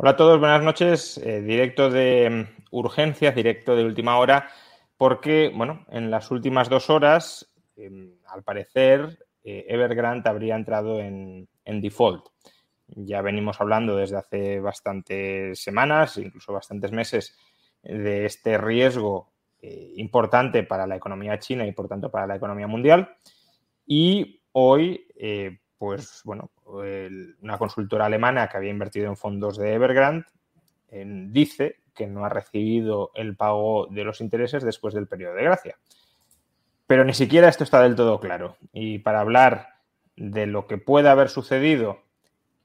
Hola a todos, buenas noches. Eh, directo de mm, urgencias, directo de última hora, porque, bueno, en las últimas dos horas, eh, al parecer, eh, Evergrande habría entrado en, en, default. Ya venimos hablando desde hace bastantes semanas, incluso bastantes meses, de este riesgo eh, importante para la economía china y, por tanto, para la economía mundial. Y hoy, eh, pues bueno, una consultora alemana que había invertido en fondos de Evergrande dice que no ha recibido el pago de los intereses después del periodo de gracia. Pero ni siquiera esto está del todo claro. Y para hablar de lo que puede haber sucedido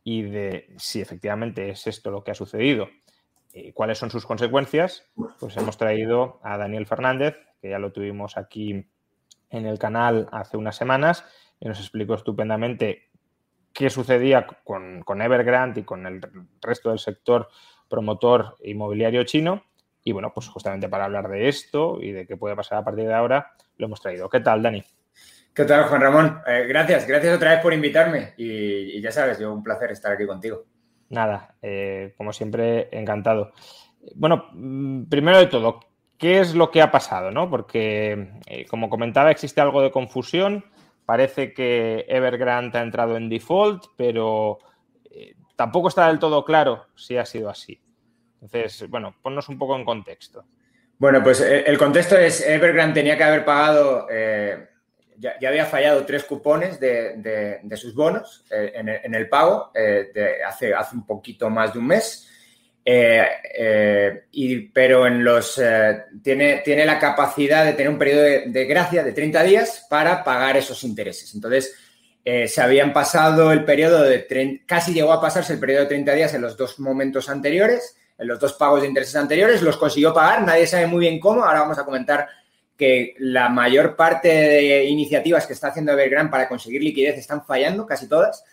y de si efectivamente es esto lo que ha sucedido, eh, cuáles son sus consecuencias, pues hemos traído a Daniel Fernández, que ya lo tuvimos aquí en el canal hace unas semanas, y nos explicó estupendamente qué sucedía con, con Evergrande y con el resto del sector promotor inmobiliario chino. Y bueno, pues justamente para hablar de esto y de qué puede pasar a partir de ahora, lo hemos traído. ¿Qué tal, Dani? ¿Qué tal, Juan Ramón? Eh, gracias, gracias otra vez por invitarme. Y, y, ya sabes, yo un placer estar aquí contigo. Nada, eh, como siempre, encantado. Bueno, primero de todo, ¿qué es lo que ha pasado? ¿no? Porque, eh, como comentaba, existe algo de confusión. Parece que Evergrande ha entrado en default, pero eh, tampoco está del todo claro si ha sido así. Entonces, bueno, ponnos un poco en contexto. Bueno, pues el contexto es Evergrande tenía que haber pagado, eh, ya, había fallado tres cupones de, de, sus bonos eh, en, el, pago eh, hace un poquito más de un mes. Y, pero en los tiene, tiene la capacidad de tener un periodo de, de gracia de 30 días para pagar esos intereses. Entonces, se habían pasado el periodo de 30, casi llegó a pasarse el periodo de 30 días en los dos momentos anteriores en los dos pagos de intereses anteriores, los consiguió pagar, nadie sabe muy bien cómo, ahora vamos a comentar que la mayor parte de iniciativas que está haciendo Evergrande para conseguir liquidez están fallando, casi todas,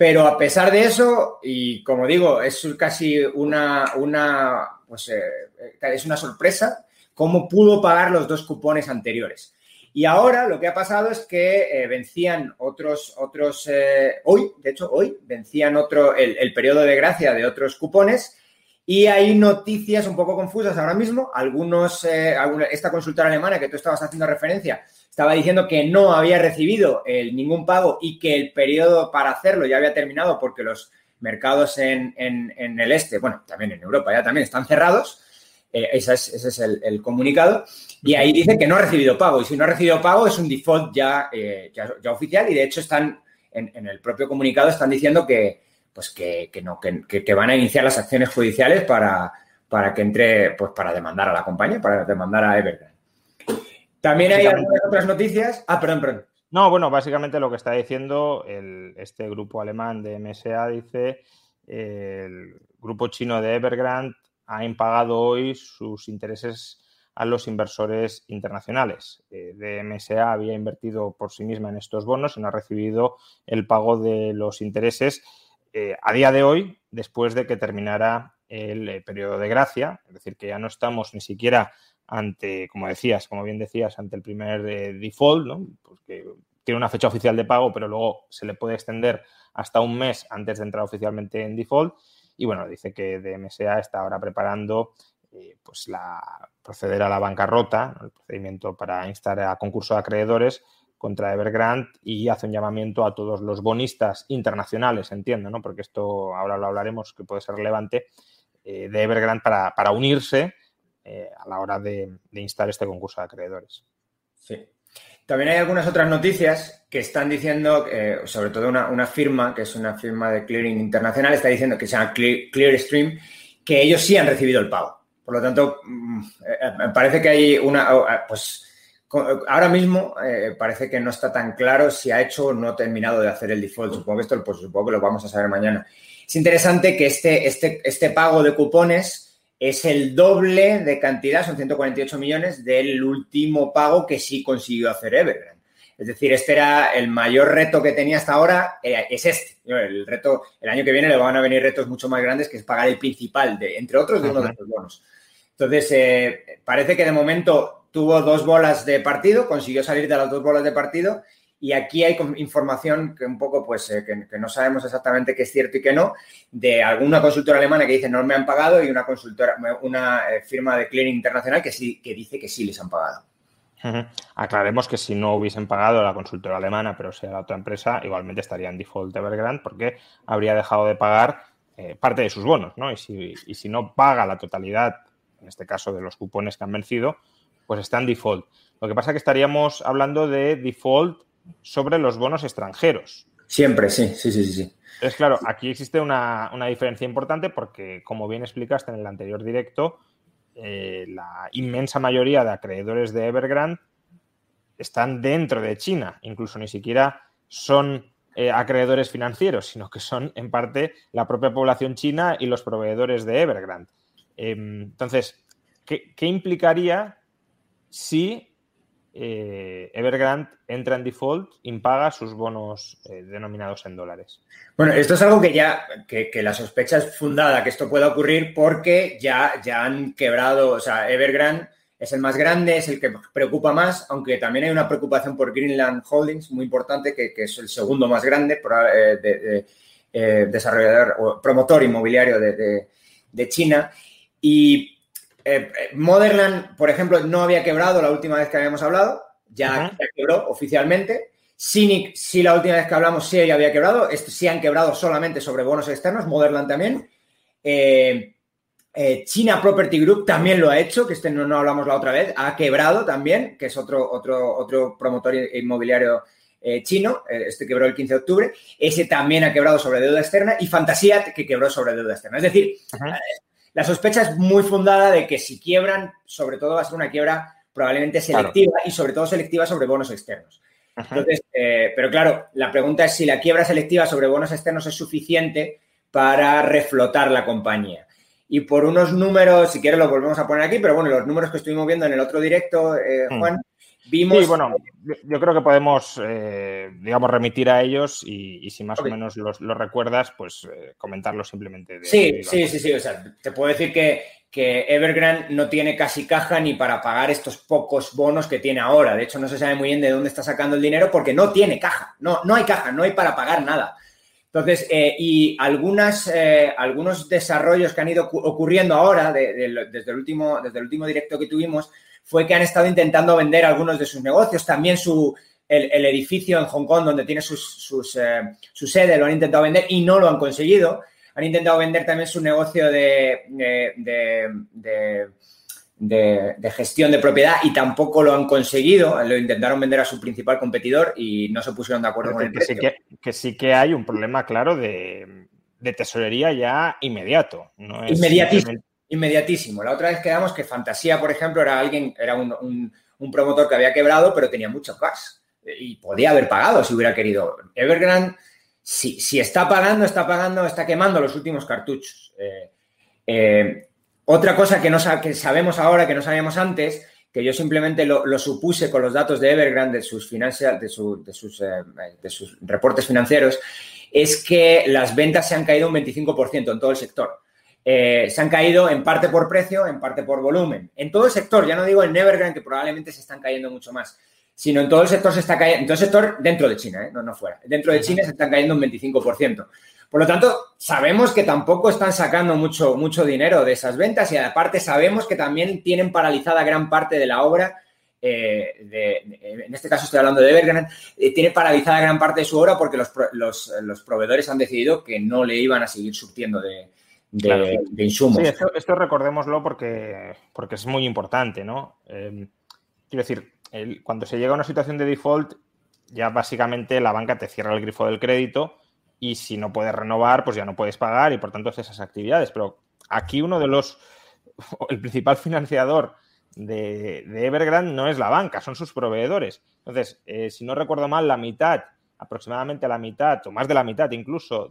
pero a pesar de eso, y como digo, es casi una, una, pues, eh, es una sorpresa cómo pudo pagar los dos cupones anteriores. Y ahora lo que ha pasado es que eh, vencían otros, otros eh, hoy, de hecho hoy, vencían otro, el, periodo de gracia de otros cupones y hay noticias un poco confusas ahora mismo. Algunos, eh, esta consultora alemana que tú estabas haciendo referencia estaba diciendo que no había recibido el, ningún pago y que el periodo para hacerlo ya había terminado porque los mercados en, en, en el este, bueno, también en Europa ya también están cerrados. Eh, ese es, el, comunicado. Y ahí dice que no ha recibido pago. Y si no ha recibido pago es un default ya, eh, ya, oficial y de hecho están en, el propio comunicado están diciendo que, pues que, no, que, van a iniciar las acciones judiciales para, para que entre, pues para demandar a la compañía, para demandar a Evergrande. También hay algunas otras noticias. Ah, perdón, perdón. No, bueno, básicamente lo que está diciendo este grupo alemán de MSA dice el grupo chino de Evergrande ha impagado hoy sus intereses a los inversores internacionales. Eh, de MSA había invertido por sí misma en estos bonos y no ha recibido el pago de los intereses eh, a día de hoy, después de que terminara el eh, periodo de gracia, es decir, que ya no estamos ni siquiera ante, como decías, como bien decías, ante el primer default, ¿no? Porque tiene una fecha oficial de pago, pero luego se le puede extender hasta un mes antes de entrar oficialmente en default. Y bueno, dice que DMSA está ahora preparando eh, pues la, proceder a la bancarrota, el procedimiento para instar a concurso de acreedores contra Evergrande y hace un llamamiento a todos los bonistas internacionales, entiendo, ¿no? porque esto ahora lo hablaremos que puede ser relevante, eh, de Evergrande para, unirse eh, a la hora de, de instar este concurso de acreedores. Sí. También hay algunas otras noticias que están diciendo, eh, sobre todo una, firma, que es una firma de clearing internacional, está diciendo que se llama Clearstream, que ellos sí han recibido el pago. Por lo tanto, mm, eh, parece que hay una, pues ahora mismo parece que no está tan claro si ha hecho o no ha terminado de hacer el default. Supongo que esto, pues supongo que lo vamos a saber mañana. Es interesante que este, este, este pago de cupones es el doble de cantidad, son 148 millones, del último pago que sí consiguió hacer Evergrande. Es decir, este era el mayor reto que tenía hasta ahora, eh, es este. El reto, el año que viene le van a venir retos mucho más grandes, que es pagar el principal, de, entre otros, de uno de los bonos. Entonces, eh, parece que de momento tuvo dos bolas de partido, consiguió salir de las dos bolas de partido y aquí hay información que un poco, pues, eh, que, no sabemos exactamente qué es cierto y qué no, de alguna consultora alemana que dice no me han pagado y una consultora, una eh, firma de clearing internacional que sí, que dice que sí les han pagado. Aclaremos que si no hubiesen pagado la consultora alemana, pero sea la otra empresa, igualmente estaría en default Evergrande porque habría dejado de pagar eh, parte de sus bonos, ¿no? Y si, y si no paga la totalidad, en este caso de los cupones que han vencido, pues está en default. Lo que pasa es que estaríamos hablando de default sobre los bonos extranjeros. Siempre, sí, sí, sí, sí. Es claro, aquí existe una, diferencia importante porque, como bien explicaste en el anterior directo, eh, la inmensa mayoría de acreedores de Evergrande están dentro de China, incluso ni siquiera son eh, acreedores financieros, sino que son en parte la propia población china y los proveedores de Evergrande. Em, entonces, ¿qué, ¿qué, implicaría si eh, Evergrande entra en default, impaga sus bonos eh, denominados en dólares. Bueno, esto es algo que ya, que, la sospecha es fundada que esto pueda ocurrir porque ya, ya han quebrado, o sea, Evergrande es el más grande, es el que preocupa más, aunque también hay una preocupación por Greenland Holdings muy importante, que, es el segundo más grande eh, de, desarrollador o promotor inmobiliario de China. Y eh, eh, por ejemplo, no había quebrado la última vez que habíamos hablado, ya, quebró oficialmente. Cynic, sí, la última vez que hablamos, sí había quebrado. Esto sí han quebrado solamente sobre bonos externos, Motherland también. Eh, China Property Group también lo ha hecho, que este no, no, hablamos la otra vez, ha quebrado también, que es otro, otro, otro promotor inmobiliario chino, este quebró el 15 de octubre, ese también ha quebrado sobre deuda externa y Fantasia que quebró sobre deuda externa. Es decir, la sospecha es muy fundada de que si quiebran, sobre todo va a ser una quiebra probablemente selectiva y sobre todo selectiva sobre bonos externos. Entonces, eh, pero claro, la pregunta es si la quiebra selectiva sobre bonos externos es suficiente para reflotar la compañía. Y por unos números, si quieres los volvemos a poner aquí, pero bueno, los números que estuvimos viendo en el otro directo, eh, hmm. Juan, Vimos... Sí, bueno, yo creo que podemos, eh, digamos, remitir a ellos y, si más o menos los, recuerdas, pues eh, comentarlo simplemente. sí, sí, sí, sí. O sea, te puedo decir que, que Evergrande no tiene casi caja ni para pagar estos pocos bonos que tiene ahora. De hecho, no se sabe muy bien de dónde está sacando el dinero porque no tiene caja. No, no hay caja, no hay para pagar nada. Entonces, eh, y algunas, algunos desarrollos que han ido ocurriendo ahora, desde, el último, desde el último directo que tuvimos, fue que han estado intentando vender algunos de sus negocios, también su, el, edificio en Hong Kong donde tiene sus, eh, su sede lo han intentado vender y no lo han conseguido. Han intentado vender también su negocio de, de, gestión de propiedad y tampoco lo han conseguido. Lo intentaron vender a su principal competidor y no se pusieron de acuerdo con el que Sí que, que, sí que hay un problema claro de, de tesorería ya inmediato. No Inmediatísimo. Inmediatísimo. La otra vez quedamos que Fantasía, por ejemplo, era alguien, era un, promotor que había quebrado, pero tenía mucho cash y podía haber pagado si hubiera querido. Evergrande, si, si está pagando, está pagando, está quemando los últimos cartuchos. Eh, eh, otra cosa que, no, que sabemos ahora, que no sabíamos antes, que yo simplemente lo, supuse con los datos de Evergrande, de sus, de, sus, eh, de sus reportes financieros, es que las ventas se han caído un 25% en todo el sector. Eh, se han caído en parte por precio, en parte por volumen. En todo el sector, ya no digo en Evergrande, que probablemente se están cayendo mucho más, sino en todo el sector se está cayendo, en todo el sector dentro de China, ¿eh? no, no fuera. Dentro de China se están cayendo un 25%. Por lo tanto, sabemos que tampoco están sacando mucho, mucho dinero de esas ventas y aparte sabemos que también tienen paralizada gran parte de la obra. Eh, en este caso estoy hablando de Evergrande, eh, tiene paralizada gran parte de su obra porque los, proveedores han decidido que no le iban a seguir surtiendo de, insumos. Sí, esto, recordémoslo porque, porque es muy importante, ¿no? Eh, quiero decir, cuando se llega a una situación de default, ya básicamente la banca te cierra el grifo del crédito y si no puedes renovar, pues ya no puedes pagar y por tanto haces esas actividades. Pero aquí uno de los, el principal financiador de, Evergrande no es la banca, son sus proveedores. Entonces, eh, si no recuerdo mal, la mitad, aproximadamente la mitad, o más de la mitad incluso,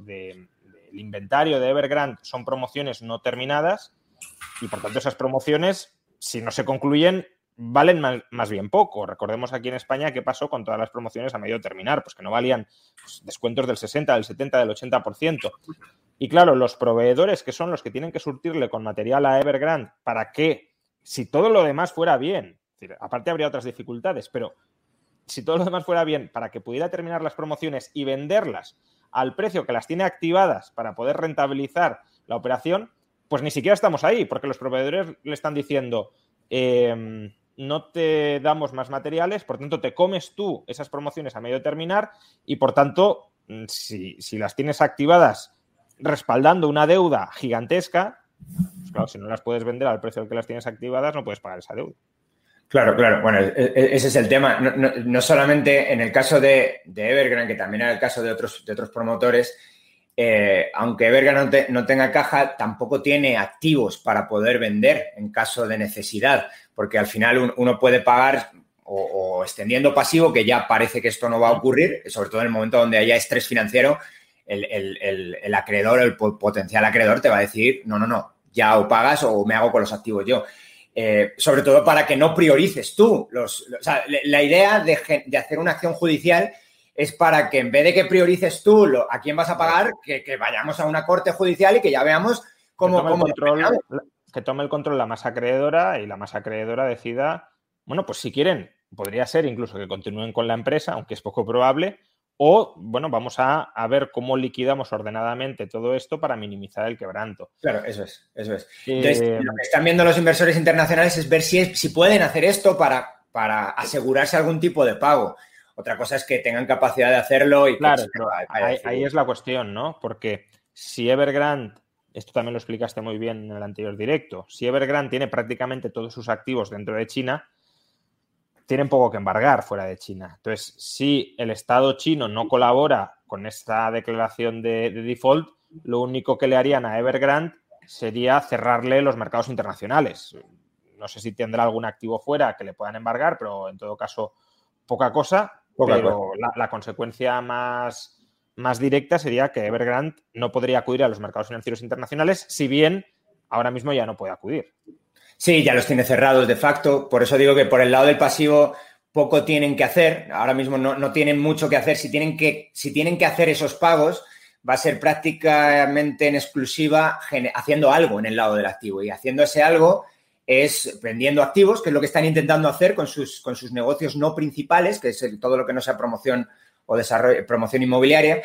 del inventario de Evergrande son promociones no terminadas y por tanto esas promociones, si no se concluyen, valen más, bien poco. Recordemos aquí en España qué pasó con todas las promociones a medio terminar, pues que no valían pues, descuentos del 60, del 70, del 80%. Y claro, los proveedores que son los que tienen que surtirle con material a Evergrande para que, si todo lo demás fuera bien, aparte habría otras dificultades, pero si todo lo demás fuera bien, para que pudiera terminar las promociones y venderlas al precio que las tiene activadas para poder rentabilizar la operación, pues ni siquiera estamos ahí, porque los proveedores le están diciendo, eh, no te damos más materiales, por tanto te comes tú esas promociones a medio terminar y por tanto, mm, si, las tienes activadas respaldando una deuda gigantesca, pues claro, si no las puedes vender al precio al que las tienes activadas, no puedes pagar esa deuda. Claro, claro. Bueno, e, e, ese es el tema. No, solamente en el caso de, Evergrande, que también era el caso de otros, promotores, eh, aunque Evergrande no, tenga caja, tampoco tiene activos para poder vender en caso de necesidad porque al final uno puede pagar o, extendiendo pasivo, que ya parece que esto no va a ocurrir, sobre todo en el momento donde haya estrés financiero, el, acreedor, el potencial acreedor te va a decir, no, no, no, ya o pagas o me hago con los activos yo. Eh, sobre todo para que no priorices tú. Los, o sea, la idea de, hacer una acción judicial es para que en vez de que priorices tú lo, a quién vas a pagar, que, vayamos a una corte judicial y que ya veamos cómo... cómo que tome el control la masa acreedora y la masa acreedora decida, bueno, pues si quieren, podría ser incluso que continúen con la empresa, aunque es poco probable, o, bueno, vamos a, ver cómo liquidamos ordenadamente todo esto para minimizar el quebranto. Claro, eso es, eso es. Entonces, eh, lo que están viendo los inversores internacionales es ver si, si pueden hacer esto para, para asegurarse algún tipo de pago. Otra cosa es que tengan capacidad de hacerlo y... Claro, ahí, ahí, es la cuestión, ¿no? Porque si Evergrande esto también lo explicaste muy bien en el anterior directo, si Evergrande tiene prácticamente todos sus activos dentro de China, tienen poco que embargar fuera de China. Entonces, si el Estado chino no colabora con esta declaración de, default, lo único que le harían a Evergrande sería cerrarle los mercados internacionales. No sé si tendrá algún activo fuera que le puedan embargar, pero en todo caso, poca cosa. pero la consecuencia más más directa sería que Evergrande no podría acudir a los mercados financieros internacionales, si bien ahora mismo ya no puede acudir. Sí, ya los tiene cerrados de facto. Por eso digo que por el lado del pasivo poco tienen que hacer. Ahora mismo no, tienen mucho que hacer. Si tienen que, si tienen que hacer esos pagos, va a ser prácticamente en exclusiva haciendo algo en el lado del activo. Y haciendo ese algo es vendiendo activos, que es lo que están intentando hacer con sus, con sus negocios no principales, que es todo lo que no sea promoción o desarrollo, promoción inmobiliaria,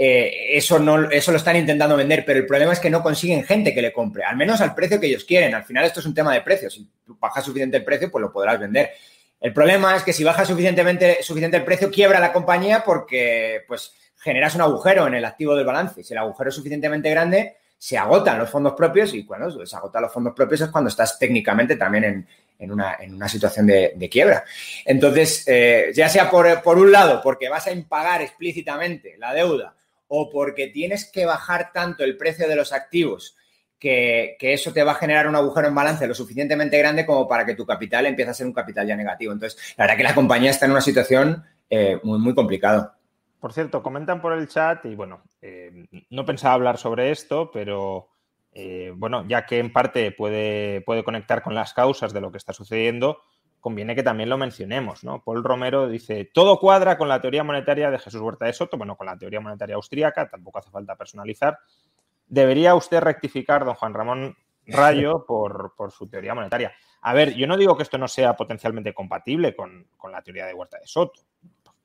eh, eso, no, eso lo están intentando vender, pero el problema es que no consiguen gente que le compre, al menos al precio que ellos quieren. Al final esto es un tema de precios. Si bajas suficiente el precio, pues lo podrás vender. El problema es que si bajas suficientemente, suficiente el precio, quiebra la compañía porque pues, generas un agujero en el activo del balance. Si el agujero es suficientemente grande, se agotan los fondos propios y cuando se agotan los fondos propios es cuando estás técnicamente también en, en una, situación de, quiebra. Entonces, eh, ya sea por, un lado, porque vas a impagar explícitamente la deuda, o porque tienes que bajar tanto el precio de los activos que, eso te va a generar un agujero en balance lo suficientemente grande como para que tu capital empiece a ser un capital ya negativo. Entonces, la verdad que la compañía está en una situación eh, muy, muy complicada. Por cierto, comentan por el chat y bueno, eh, no pensaba hablar sobre esto, pero eh, bueno, ya que en parte puede, puede conectar con las causas de lo que está sucediendo, conviene que también lo mencionemos, ¿no? Paul Romero dice, todo cuadra con la teoría monetaria de Jesús Huerta de Soto, bueno, con la teoría monetaria austríaca, tampoco hace falta personalizar. Debería usted rectificar, don Juan Ramón Rayo, por, su teoría monetaria. A ver, yo no digo que esto no sea potencialmente compatible con, con la teoría de Huerta de Soto,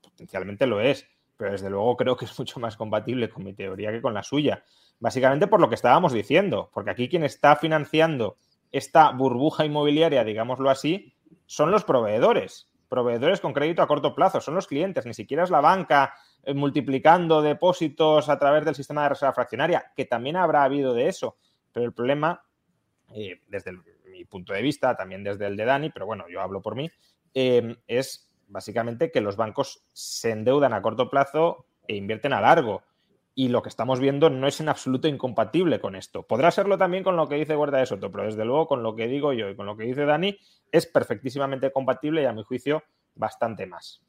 potencialmente lo es, pero desde luego creo que es mucho más compatible con mi teoría que con la suya. Básicamente por lo que estábamos diciendo, porque aquí quien está financiando esta burbuja inmobiliaria, digámoslo así, son los proveedores, proveedores con crédito a corto plazo, son los clientes, ni siquiera es la banca eh, multiplicando depósitos a través del sistema de reserva fraccionaria, que también habrá habido de eso, pero el problema, eh, desde mi punto de vista, también desde el de Dani, pero bueno, yo hablo por mí, eh, es básicamente que los bancos se endeudan a corto plazo e invierten a largo. Y lo que estamos viendo no es en absoluto incompatible con esto. Podrá serlo también con lo que dice Guarda de Soto, pero desde luego con lo que digo yo y con lo que dice Dani es perfectísimamente compatible y a mi juicio bastante más.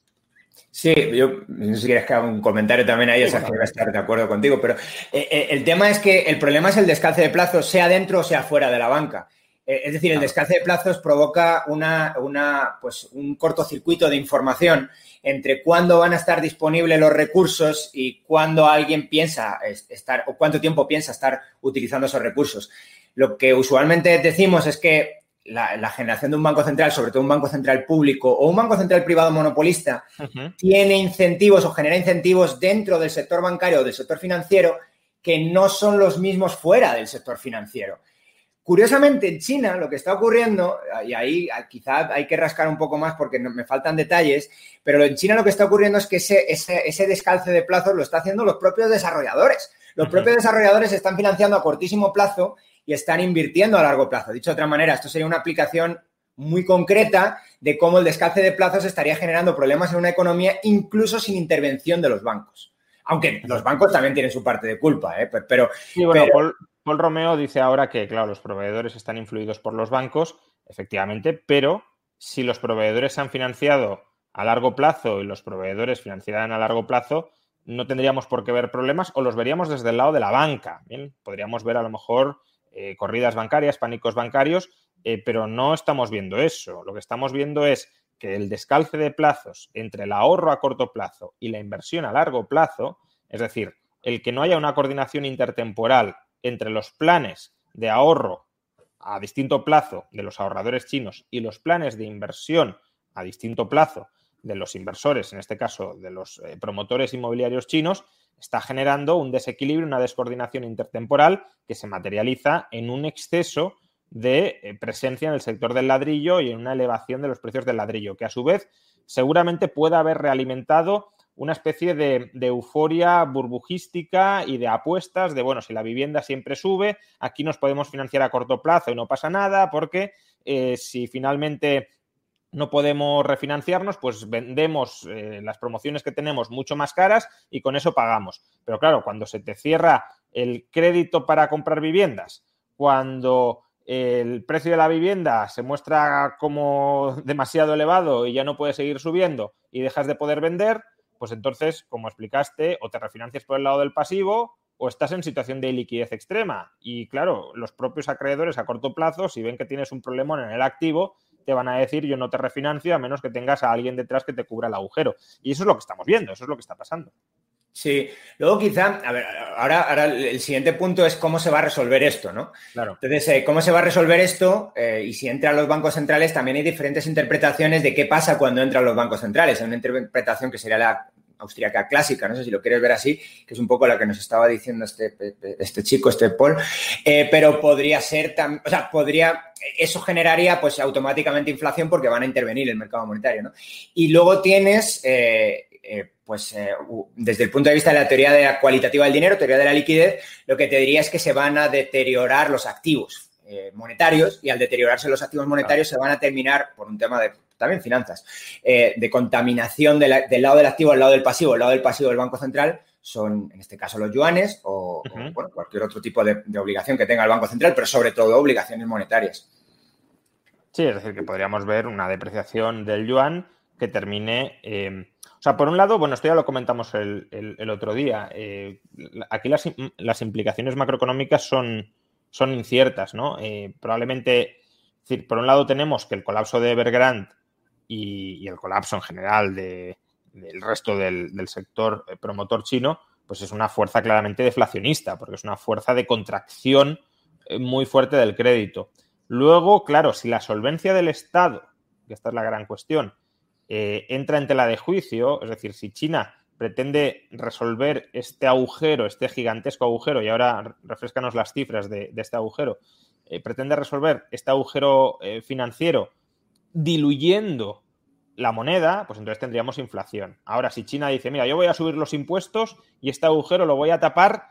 Sí, yo no sé si quieres que haga un comentario también ahí, o sea, que voy a estar de acuerdo contigo, pero eh, eh, el tema es que el problema es el descalce de plazos, sea dentro o sea fuera de la banca. Eh, es decir, el descalce de plazos provoca una, una, pues, un cortocircuito de información entre cuándo van a estar disponibles los recursos y cuándo alguien piensa estar o cuánto tiempo piensa estar utilizando esos recursos. Lo que usualmente decimos es que la, generación de un banco central, sobre todo un banco central público o un banco central privado monopolista, tiene incentivos o genera incentivos dentro del sector bancario o del sector financiero que no son los mismos fuera del sector financiero. Curiosamente, en China lo que está ocurriendo, y ahí quizá hay que rascar un poco más porque me faltan detalles, pero en China lo que está ocurriendo es que ese, ese, descalce de plazos lo están haciendo los propios desarrolladores. Los propios desarrolladores están financiando a cortísimo plazo y están invirtiendo a largo plazo. Dicho de otra manera, esto sería una aplicación muy concreta de cómo el descalce de plazos estaría generando problemas en una economía incluso sin intervención de los bancos. Aunque los bancos también tienen su parte de culpa, ¿eh? pero, Paul Romeo dice ahora que, claro, los proveedores están influidos por los bancos, efectivamente, pero si los proveedores se han financiado a largo plazo y los proveedores financiaran a largo plazo, no tendríamos por qué ver problemas o los veríamos desde el lado de la banca. Podríamos ver a lo mejor eh, corridas bancarias, pánicos bancarios, eh, pero no estamos viendo eso. Lo que estamos viendo es que el descalce de plazos entre el ahorro a corto plazo y la inversión a largo plazo, es decir, el que no haya una coordinación intertemporal entre los planes de ahorro a distinto plazo de los ahorradores chinos y los planes de inversión a distinto plazo de los inversores, en este caso de los eh, promotores inmobiliarios chinos, está generando un desequilibrio, una descoordinación intertemporal que se materializa en un exceso de eh, presencia en el sector del ladrillo y en una elevación de los precios del ladrillo, que a su vez seguramente puede haber realimentado una especie de, euforia burbujística y de apuestas de, bueno, si la vivienda siempre sube, aquí nos podemos financiar a corto plazo y no pasa nada, porque eh, si finalmente no podemos refinanciarnos, pues vendemos eh, las promociones que tenemos mucho más caras y con eso pagamos. Pero claro, cuando se te cierra el crédito para comprar viviendas, cuando el precio de la vivienda se muestra como demasiado elevado y ya no puede seguir subiendo y dejas de poder vender, pues entonces, como explicaste, o te refinancias por el lado del pasivo o estás en situación de liquidez extrema. Y claro, los propios acreedores a corto plazo, si ven que tienes un problema en el activo, te van a decir yo no te refinancio a menos que tengas a alguien detrás que te cubra el agujero. Y eso es lo que estamos viendo, eso es lo que está pasando. Sí, luego quizá, a ver, ahora, ahora el siguiente punto es cómo se va a resolver esto, ¿no? Claro. Entonces, eh, ¿cómo se va a resolver esto? Eh, y si entran los bancos centrales, también hay diferentes interpretaciones de qué pasa cuando entran los bancos centrales. Hay una interpretación que sería la austríaca clásica, no sé si lo quieres ver así, que es un poco la que nos estaba diciendo este, este chico, este Paul, eh, pero podría ser, también, o sea, podría, eso generaría pues automáticamente inflación porque van a intervenir el mercado monetario, ¿no? Y luego tienes eh, pues eh, desde el punto de vista de la teoría de la cualitativa del dinero, teoría de la liquidez, lo que te diría es que se van a deteriorar los activos monetarios y al deteriorarse los activos monetarios se van a terminar por un tema de también finanzas, de contaminación del lado del activo al lado del pasivo, el lado del pasivo del Banco Central, son, en este caso, los yuanes o, cualquier otro tipo de, obligación que tenga el Banco Central, pero sobre todo obligaciones monetarias. Sí, es decir, que podríamos ver una depreciación del yuan que termine. Eh, o sea, por un lado, bueno, esto ya lo comentamos el, otro día. Eh, aquí las, implicaciones macroeconómicas son, son inciertas, ¿no? Eh, probablemente, es decir, por un lado tenemos que el colapso de Evergrande y el colapso en general de, el resto del, sector eh, promotor chino, pues es una fuerza claramente deflacionista, porque es una fuerza de contracción eh, muy fuerte del crédito. Luego, claro, si la solvencia del Estado, que esta es la gran cuestión, eh, entra en tela de juicio, es decir, si China pretende resolver este agujero, este gigantesco agujero, y ahora refrescanos las cifras de, este agujero, pretende resolver este agujero financiero diluyendo la moneda, pues entonces tendríamos inflación. Ahora, si China dice, mira, yo voy a subir los impuestos y este agujero lo voy a tapar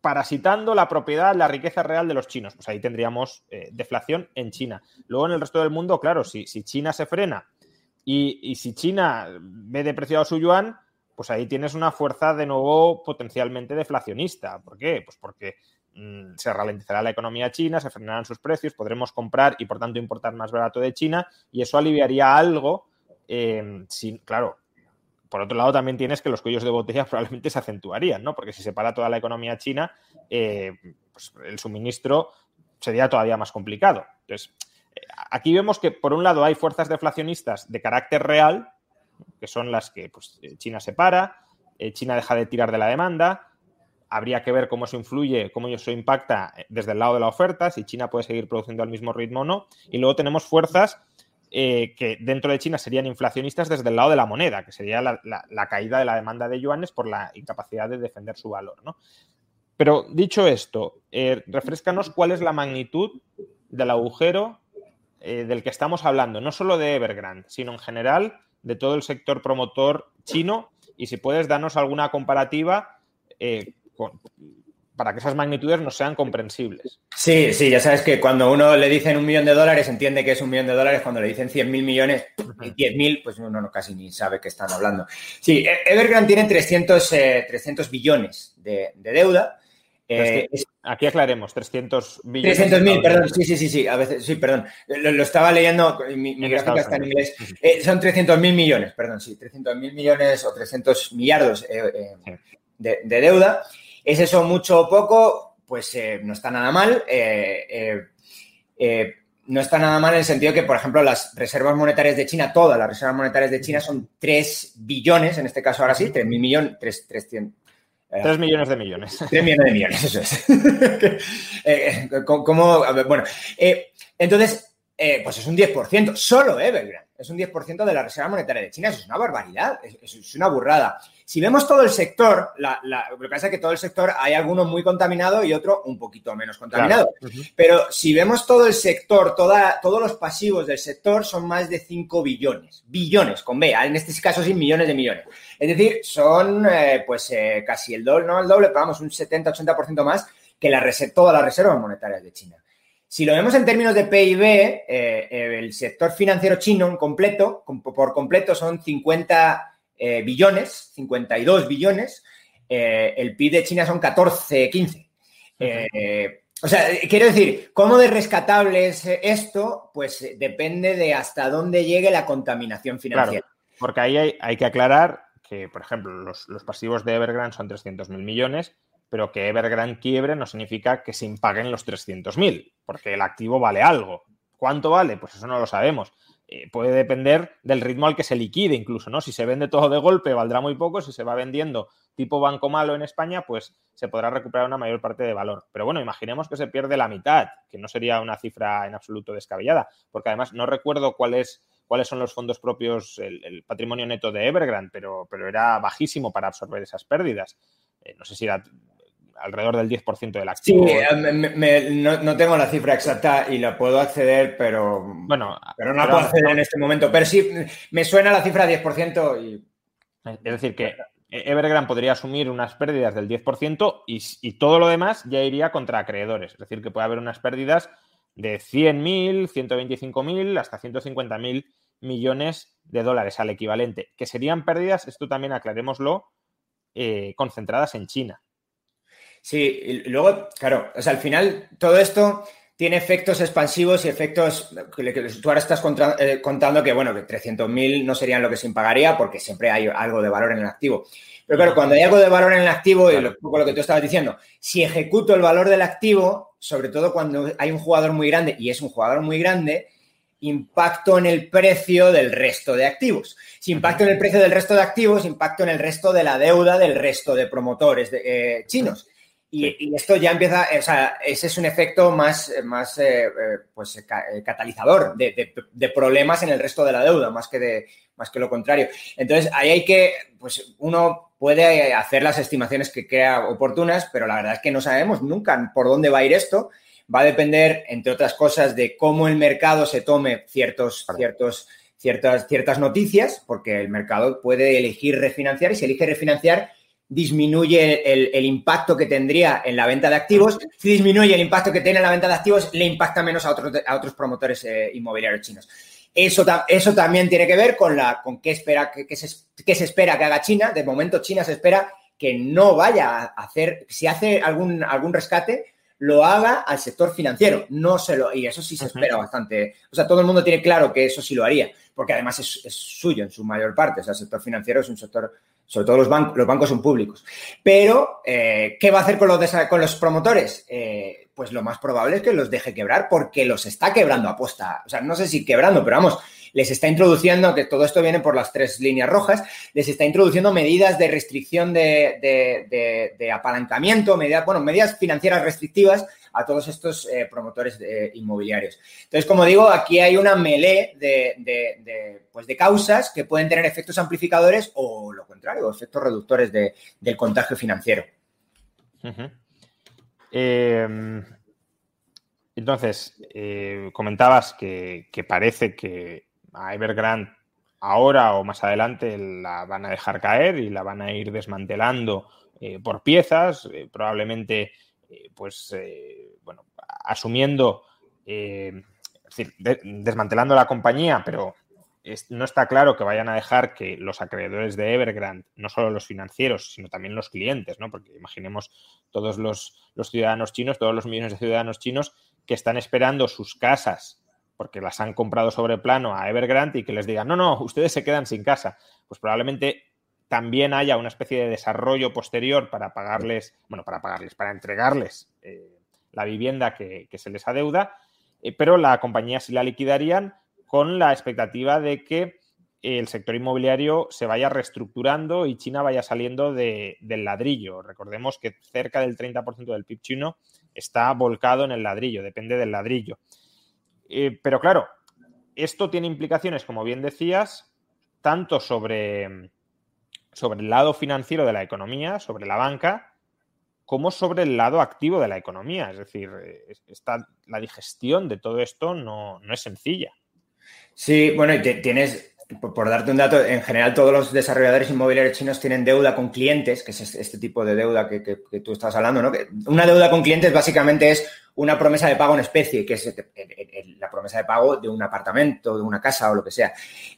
parasitando la propiedad, la riqueza real de los chinos, pues ahí tendríamos eh, deflación en China. Luego en el resto del mundo, claro, si, si China se frena y, si China ve depreciado su yuan, pues ahí tienes una fuerza de nuevo potencialmente deflacionista. ¿Por qué? Pues porque se ralentizará la economía china, se frenarán sus precios, podremos comprar y por tanto importar más barato de China y eso aliviaría algo eh, claro, por otro lado también tienes que los cuellos de botella probablemente se acentuarían, ¿no? Porque si se para toda la economía china, eh, pues el suministro sería todavía más complicado. Entonces, eh, aquí vemos que por un lado hay fuerzas deflacionistas de carácter real, que son las que pues, China se para, China deja de tirar de la demanda, habría que ver cómo eso influye, cómo eso impacta desde el lado de la oferta, si China puede seguir produciendo al mismo ritmo o no. Y luego tenemos fuerzas eh, que dentro de China serían inflacionistas desde el lado de la moneda, que sería la, caída de la demanda de yuanes por la incapacidad de defender su valor. ¿no? Pero dicho esto, eh, cuál es la magnitud del agujero eh, del que estamos hablando, no solo de Evergrande, sino en general de todo el sector promotor chino y si puedes darnos alguna comparativa con, para que esas magnitudes no sean comprensibles. Sí, sí, ya sabes que cuando uno le dicen un millón de dólares entiende que es un millón de dólares, cuando le dicen 100 mil millones, 10 mil, pues uno no, casi ni sabe qué están hablando. Sí, e-, Evergrande tiene 300, 300 eh, billones de, deuda. Eh, aquí aclaremos, 300 billones. 300 mil, perdón, sí, sí, sí, sí, a veces, sí, perdón. Lo, estaba leyendo, mi, gráfica está en inglés. Eh, son 300 mil millones, perdón, sí, 300 mil millones o 300 millardos de, de, deuda. ¿Es eso mucho o poco? Pues eh, no está nada mal. Eh, eh, no está nada mal en el sentido que, por ejemplo, las reservas monetarias de China, todas las reservas monetarias de China son 3 billones, en este caso ahora sí, 3 mil millones, 3, 3 millones de millones. 3 millones de millones, eso es. ¿Cómo? bueno, entonces, pues es un 10%, solo Evergrande, es un 10% de la reserva monetaria de China, eso es una barbaridad, es una burrada. Si vemos todo el sector, lo que pasa es que todo el sector hay algunos muy contaminados y otro un poquito menos contaminado. Pero si vemos todo el sector, toda, todos los pasivos del sector son más de 5 billones. Billones, con B, en este caso sí, millones de millones. Es decir, son eh, pues eh, casi el doble, no el doble, pero vamos, un 70-80% más que la todas las reservas monetarias de China. Si lo vemos en términos de PIB, eh, el sector financiero chino en completo, por completo son 50 eh, billones, 52 billones. Eh, el PIB de China son 14, 15. Eh, o sea, quiero decir, ¿cómo de rescatable es esto? Pues depende de hasta dónde llegue la contaminación financiera. porque ahí hay, que aclarar que, por ejemplo, los, pasivos de Evergrande son 300.000 millones, pero que Evergrande quiebre no significa que se impaguen los 300.000, porque el activo vale algo. ¿Cuánto vale? Pues eso no lo sabemos. Eh, puede depender del ritmo al que se liquide incluso, ¿no? Si se vende todo de golpe valdrá muy poco, si se va vendiendo tipo banco malo en España, pues se podrá recuperar una mayor parte de valor. Pero bueno, imaginemos que se pierde la mitad, que no sería una cifra en absoluto descabellada, porque además no recuerdo cuáles son los fondos propios, el, patrimonio neto de Evergrande, pero, pero era bajísimo para absorber esas pérdidas. Eh, no sé si era alrededor del 10% del activo. Sí, eh, no, tengo la cifra exacta y la puedo acceder, pero, bueno, pero no la puedo acceder en este momento. Pero sí, me suena la cifra 10% y... Es decir, que Evergrande podría asumir unas pérdidas del 10% y, y todo lo demás ya iría contra acreedores. Es decir, que puede haber unas pérdidas de 100.000, 125.000 hasta 150.000 millones de dólares al equivalente, que serían pérdidas, esto también aclarémoslo, eh, concentradas en China. Sí, y luego, claro, o sea, al final todo esto tiene efectos expansivos y efectos que, tú ahora estás eh, contando que, bueno, que 300.000 no serían lo que se impagaría porque siempre hay algo de valor en el activo. Pero claro, cuando hay algo de valor en el activo, y lo, lo que tú estabas diciendo, si ejecuto el valor del activo, sobre todo cuando hay un jugador muy grande, y es un jugador muy grande, impacto en el precio del resto de activos. Si impacto en el precio del resto de activos, impacto en el resto de la deuda del resto de promotores eh, chinos. Y, esto ya empieza, o sea, ese es un efecto más, más eh, eh, pues, catalizador de, problemas en el resto de la deuda, más que, de, más que lo contrario. Entonces, ahí hay que, pues uno puede hacer las estimaciones que crea oportunas, pero la verdad es que no sabemos nunca por dónde va a ir esto. Va a depender, entre otras cosas, de cómo el mercado se tome ciertos, ciertos, ciertas, ciertas noticias, porque el mercado puede elegir refinanciar y si elige refinanciar, disminuye el, impacto que tendría en la venta de activos. Si disminuye el impacto que tiene en la venta de activos, le impacta menos a otros, a otros promotores eh, inmobiliarios chinos. Eso, eso también tiene que ver con, la, con qué, espera, qué, se, se espera que haga China. De momento, China se espera que no vaya a hacer, si hace algún, algún rescate, lo haga al sector financiero. No se lo, y eso sí se espera bastante. O sea, todo el mundo tiene claro que eso sí lo haría, porque además es, es suyo en su mayor parte. O sea, el sector financiero es un sector sobre todo los, bancos, los bancos son públicos. Pero, eh, ¿qué va a hacer con los, con los promotores? Eh, pues lo más probable es que los deje quebrar porque los está quebrando apuesta. O sea, no sé si quebrando, pero vamos, les está introduciendo, que todo esto viene por las tres líneas rojas, les está introduciendo medidas de restricción de, de apalancamiento, medidas, bueno, medidas financieras restrictivas a todos estos eh, promotores inmobiliarios. Entonces, como digo, aquí hay una melee de, pues de causas que pueden tener efectos amplificadores o lo contrario, efectos reductores del contagio financiero. Em, entonces, eh, comentabas que, parece que a Evergrande ahora o más adelante la van a dejar caer y la van a ir desmantelando eh, por piezas, probablemente pues bueno, asumiendo, eh, es decir, desmantelando la compañía, pero no está claro que vayan a dejar que los acreedores de Evergrande, no solo los financieros, sino también los clientes, ¿no? Porque imaginemos todos los, ciudadanos chinos, todos los millones de ciudadanos chinos que están esperando sus casas porque las han comprado sobre plano a Evergrande y que les digan, no, no, ustedes se quedan sin casa. Pues probablemente también haya una especie de desarrollo posterior para pagarles, bueno, para pagarles, para entregarles eh, la vivienda que, se les adeuda, eh, pero la compañía sí la liquidarían con la expectativa de que el sector inmobiliario se vaya reestructurando y China vaya saliendo del ladrillo. Recordemos que cerca del 30% del PIB chino está volcado en el ladrillo, depende del ladrillo. Eh, pero claro, esto tiene implicaciones, como bien decías, tanto sobre, sobre el lado financiero de la economía, sobre la banca, como sobre el lado activo de la economía. Es decir, eh, la digestión de todo esto no, es sencilla. Sí, bueno, y tienes, por, darte un dato, en general todos los desarrolladores inmobiliarios chinos tienen deuda con clientes, que es este tipo de deuda que, tú estás hablando, ¿no? una deuda con clientes básicamente es una promesa de pago en especie, que es la promesa de pago de un apartamento, de una casa o lo que sea,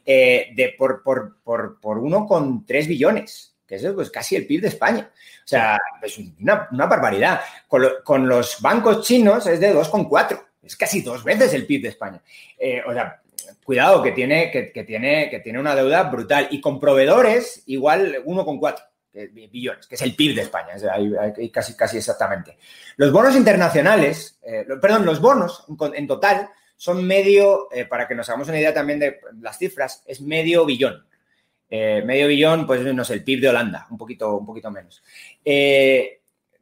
eh, de, por, por, por, por 1,3 billones que es pues, casi el PIB de España. O sea, es una, barbaridad. Con, los bancos chinos es de 2,4. Es casi dos veces el PIB de España. Eh, o sea, cuidado, que tiene, que, tiene, que tiene una deuda brutal. Y con proveedores, igual 1,4 billones, que es el PIB de España, casi, casi exactamente. Los bonos internacionales, eh, perdón, los bonos en total son medio, eh, para que nos hagamos una idea también de las cifras, es medio billón. Eh, medio billón, pues no sé, el PIB de Holanda, un poquito, un poquito menos.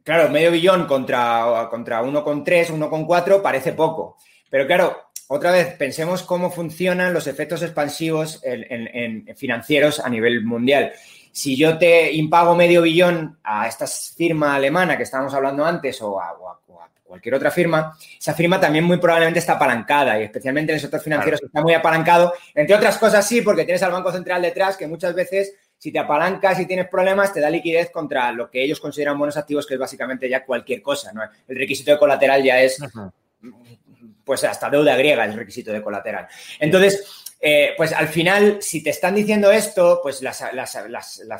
Claro, medio billón contra, contra 1,3, 1,4 parece poco. Pero claro, otra vez, pensemos cómo funcionan los efectos expansivos en, financieros a nivel mundial. Si yo te impago medio billón a esta firma alemana que estábamos hablando antes o a, cualquier otra firma, esa firma también muy probablemente está apalancada y especialmente en el sector financiero está muy apalancado. Entre otras cosas, sí, porque tienes al Banco Central detrás que muchas veces si te apalancas y tienes problemas, te da liquidez contra lo que ellos consideran buenos activos, que es básicamente ya cualquier cosa. ¿no? El requisito de colateral ya es, pues hasta deuda griega el requisito de colateral. Entonces, eh, pues al final, si te están diciendo esto, pues las,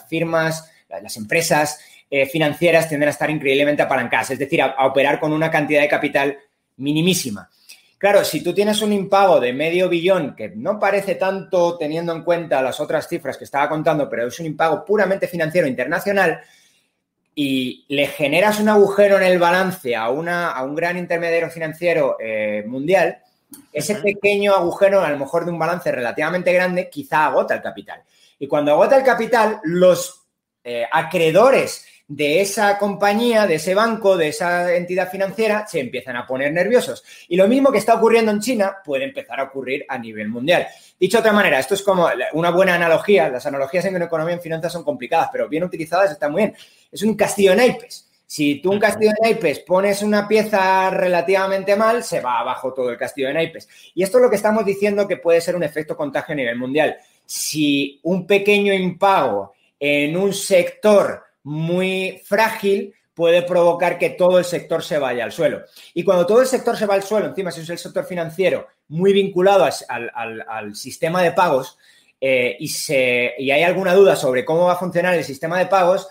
firmas las empresas eh, financieras tienden a estar increíblemente apalancadas, es decir, a, operar con una cantidad de capital minimísima. Claro, si tú tienes un impago de medio billón, que no parece tanto teniendo en cuenta las otras cifras que estaba contando, pero es un impago puramente financiero internacional, y le generas un agujero en el balance a, una, a un gran intermediario financiero eh, mundial, ese pequeño agujero, a lo mejor de un balance relativamente grande, quizá agota el capital. Y cuando agota el capital, los eh, acreedores de esa compañía, de ese banco, de esa entidad financiera, se empiezan a poner nerviosos. Y lo mismo que está ocurriendo en China puede empezar a ocurrir a nivel mundial. Dicho de otra manera, esto es como una buena analogía. Las analogías en economía y en finanzas son complicadas, pero bien utilizadas están muy bien. Es un castillo de naipes. Si tú un castillo de naipes pones una pieza relativamente mal, se va abajo todo el castillo de naipes. Y esto es lo que estamos diciendo que puede ser un efecto contagio a nivel mundial. Si un pequeño impago en un sector muy frágil puede provocar que todo el sector se vaya al suelo. Y cuando todo el sector se va al suelo, encima si es el sector financiero muy vinculado al, sistema de pagos eh, y, se, y hay alguna duda sobre cómo va a funcionar el sistema de pagos,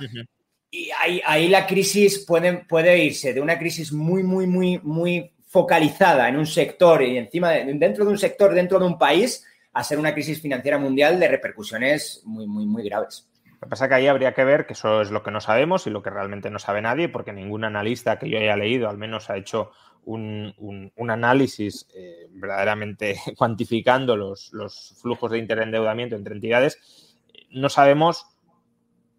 y ahí, ahí, la crisis puede, puede irse de una crisis muy, muy, muy, muy focalizada en un sector y encima dentro de un sector, dentro de un país, a ser una crisis financiera mundial de repercusiones muy, muy, muy graves. Lo que pasa es que ahí habría que ver que eso es lo que no sabemos y lo que realmente no sabe nadie, porque ningún analista que yo haya leído al menos ha hecho un, análisis eh, verdaderamente cuantificando los, los, flujos de interendeudamiento entre entidades. No sabemos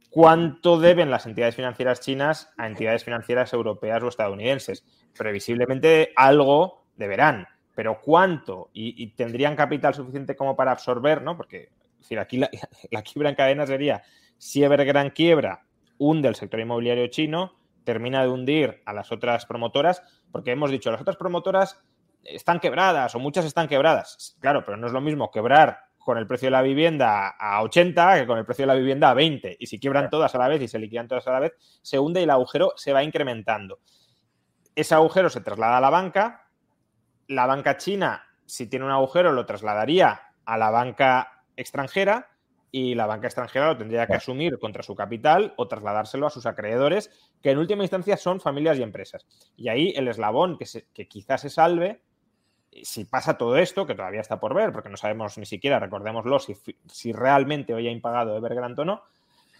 cuánto deben las entidades financieras chinas a entidades financieras europeas o estadounidenses. Previsiblemente algo deberán, pero cuánto y, tendrían capital suficiente como para absorber, ¿no? Porque decir, aquí la, la quiebra en cadena sería si Evergrande quiebra, hunde el sector inmobiliario chino, termina de hundir a las otras promotoras, porque hemos dicho, las otras promotoras están quebradas o muchas están quebradas. Claro, pero no es lo mismo quebrar con el precio de la vivienda a 80 que con el precio de la vivienda a 20. Y si quiebran todas a la vez y se liquidan todas a la vez, se hunde y el agujero se va incrementando. Ese agujero se traslada a la banca. La banca china, si tiene un agujero, lo trasladaría a la banca extranjera y la banca extranjera lo tendría que asumir contra su capital o trasladárselo a sus acreedores, que en última instancia son familias y empresas. Y ahí el eslabón que, que quizás se salve, si pasa todo esto, que todavía está por ver, porque no sabemos ni siquiera, recordémoslo, si, si realmente hoy ha impagado Evergrande o no,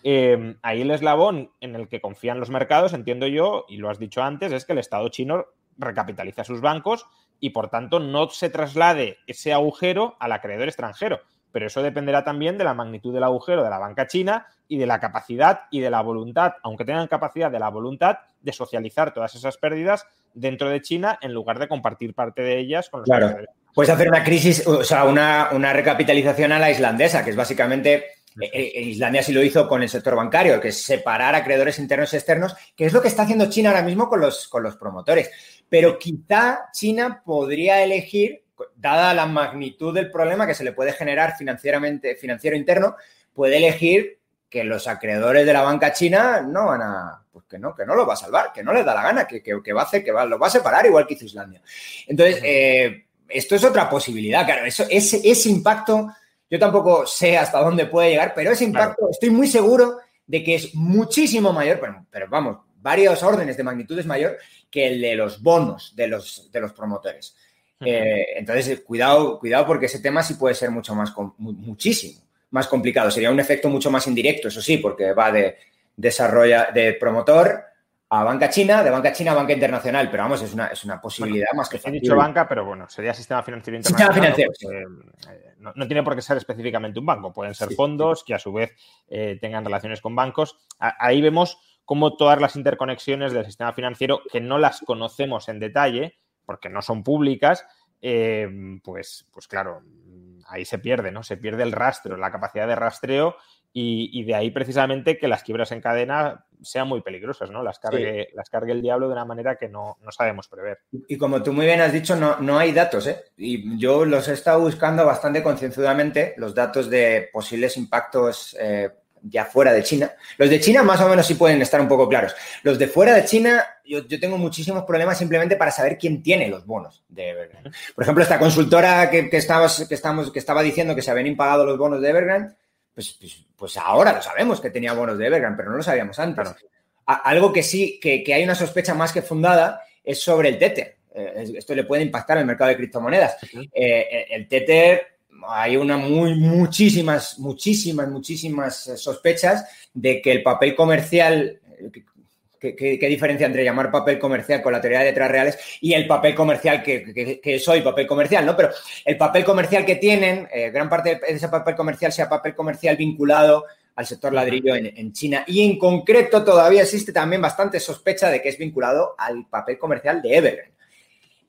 em, ahí el eslabón en el que confían los mercados, entiendo yo, y lo has dicho antes, es que el Estado chino recapitaliza sus bancos y por tanto no se traslade ese agujero al acreedor extranjero pero eso dependerá también de la magnitud del agujero de la banca china y de la capacidad y de la voluntad, aunque tengan capacidad de la voluntad de socializar todas esas pérdidas dentro de China en lugar de compartir parte de ellas con los Claro. Puedes hacer una crisis, o sea, una, recapitalización a la islandesa, que es básicamente eh, eh, Islandia sí lo hizo con el sector bancario, que es separar acreedores internos y externos, que es lo que está haciendo China ahora mismo con los, con los promotores. Pero quizá China podría elegir dada la magnitud del problema que se le puede generar financieramente, financiero interno, puede elegir que los acreedores de la banca china no van a, pues que no, que no lo va a salvar, que no les da la gana, que, va a hacer, que va, lo va a separar igual que hizo Islandia. Entonces, eh, esto es otra posibilidad, claro, eso, ese, ese impacto, yo tampoco sé hasta dónde puede llegar, pero ese impacto estoy muy seguro de que es muchísimo mayor, pero, pero vamos, varios órdenes de magnitudes mayor que el de los bonos de los, de los promotores. Eh, entonces, cuidado, cuidado porque ese tema sí puede ser mucho más, muchísimo más complicado. Sería un efecto mucho más indirecto, eso sí, porque va de desarrollo de promotor a banca china, de banca china a banca internacional, pero vamos, es una, es una posibilidad más que He dicho banca, pero bueno, sería sistema financiero internacional. Sistema financiero. Eh, no, tiene por qué ser específicamente un banco, pueden ser fondos que a su vez eh, tengan relaciones con bancos. ahí vemos cómo todas las interconexiones del sistema financiero, que no las conocemos en detalle, porque no son públicas, eh, pues, pues claro, ahí se pierde, ¿no? Se pierde el rastro, la capacidad de rastreo y, de ahí precisamente que las quiebras en cadena sean muy peligrosas, ¿no? Las cargue, las cargue el diablo de una manera que no, sabemos prever. Y como tú muy bien has dicho, no, no hay datos, ¿eh? Y yo los he estado buscando bastante concienzudamente, los datos de posibles impactos eh, ya fuera de China. Los de China más o menos sí pueden estar un poco claros. Los de fuera de China, yo, tengo muchísimos problemas simplemente para saber quién tiene los bonos de Evergrande. Por ejemplo, esta consultora que, que, que, estamos, que estaba diciendo que se habían impagado los bonos de Evergrande, pues, pues, pues, ahora lo sabemos que tenía bonos de Evergrande, pero no lo sabíamos antes. algo que sí, que, hay una sospecha más que fundada es sobre el Tether. Eh, esto le puede impactar al mercado de criptomonedas. Eh, el Tether hay una muy, muchísimas, muchísimas, muchísimas eh, sospechas de que el papel comercial, ¿qué, diferencia entre llamar papel comercial con la teoría de letras reales y el papel comercial que, que, soy papel comercial, ¿no? Pero el papel comercial que tienen, eh, gran parte de ese papel comercial sea papel comercial vinculado al sector ladrillo en, China y en concreto todavía existe también bastante sospecha de que es vinculado al papel comercial de Evergrande.